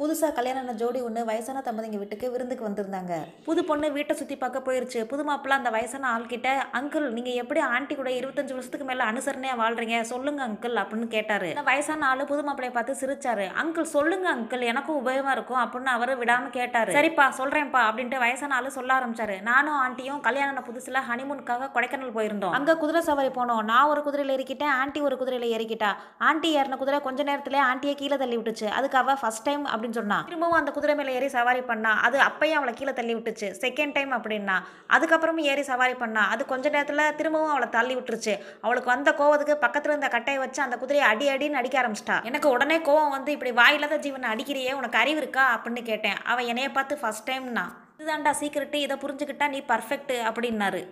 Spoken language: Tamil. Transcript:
புதுசாக கல்யாணம் ஜோடி ஒன்று வயசான தம்பதிங்க வீட்டுக்கு விருந்துக்கு வந்திருந்தாங்க. புது பொண்ணு வீட்டை சுற்றி பார்க்க போயிருச்சு. புது மாப்பிள்ள அந்த வயசான ஆள்கிட்ட அங்கிள் நீங்கள் எப்படி ஆண்டி கூட இருபத்தஞ்சு வருஷத்துக்கு மேலே அனுசரணையாக வாழ்றீங்க? சொல்லுங்க அங்கிள் அப்படின்னு கேட்டார். அந்த வயசான ஆள் புது மாப்பிளைய பார்த்து சிரிச்சாரு. அங்கிள் சொல்லுங்க அங்கிள் எனக்கும் உபயோகமாக இருக்கும் அப்படின்னு அவர் விடாமல் கேட்டார். சரிப்பா சொல்கிறேன்ப்பா அப்படின்ட்டு வயசான ஆள் சொல்ல ஆரம்பிச்சாரு. நானும் ஆண்டியும் கல்யாண புதுசில் ஹனிமூனுக்காக கொடைக்கானல் போயிருந்தோம். அங்கே குதிரை சவாரி போனோம். நான் ஒரு குதிரையில் ஏறிக்கிட்டேன் ஆண்டி ஒரு குதிரையில் ஏறிக்கிட்டா. ஆண்டி ஏறின குதிரை கொஞ்ச நேரத்தில் ஆண்டியை கீழே தள்ளி விட்டுச்சு. அதுக்கு அவ ஃபர்ஸ்ட் டைம் அப்படின்னு சொன்னா திரும்பவும் அந்த குதிரை மேலே ஏறி சவாரி பண்ணா அது அப்பயும் அவளை கீழே தள்ளி விட்டுச்சு. செகண்ட் டைம் அப்படின்னா அதுக்கப்புறமும் ஏறி சவாரி பண்ணா அது கொஞ்ச நேரத்தில் திரும்பவும் அவளை தள்ளி விட்டுருச்சு. அவளுக்கு வந்த கோவத்துக்கு பக்கத்தில் இருந்த கட்டையை வச்சு அந்த குதிரையை அடி அடின்னு அடிக்க ஆரம்பிச்சிட்டா. எனக்கு உடனே கோவம் வந்து இப்படி வாயில்லாத ஜீவனை அடிக்கிறியே உனக்கு அறிவு இருக்கா? அப்படின்னு கேட்டேன். அவன் என்னைய பார்த்து ஃபர்ஸ்ட் டைம்னா இதுதான்டா சீக்கிரட்டு இதை புரிஞ்சுக்கிட்டா நீ பர்ஃபெக்ட் அப்படின்னாரு.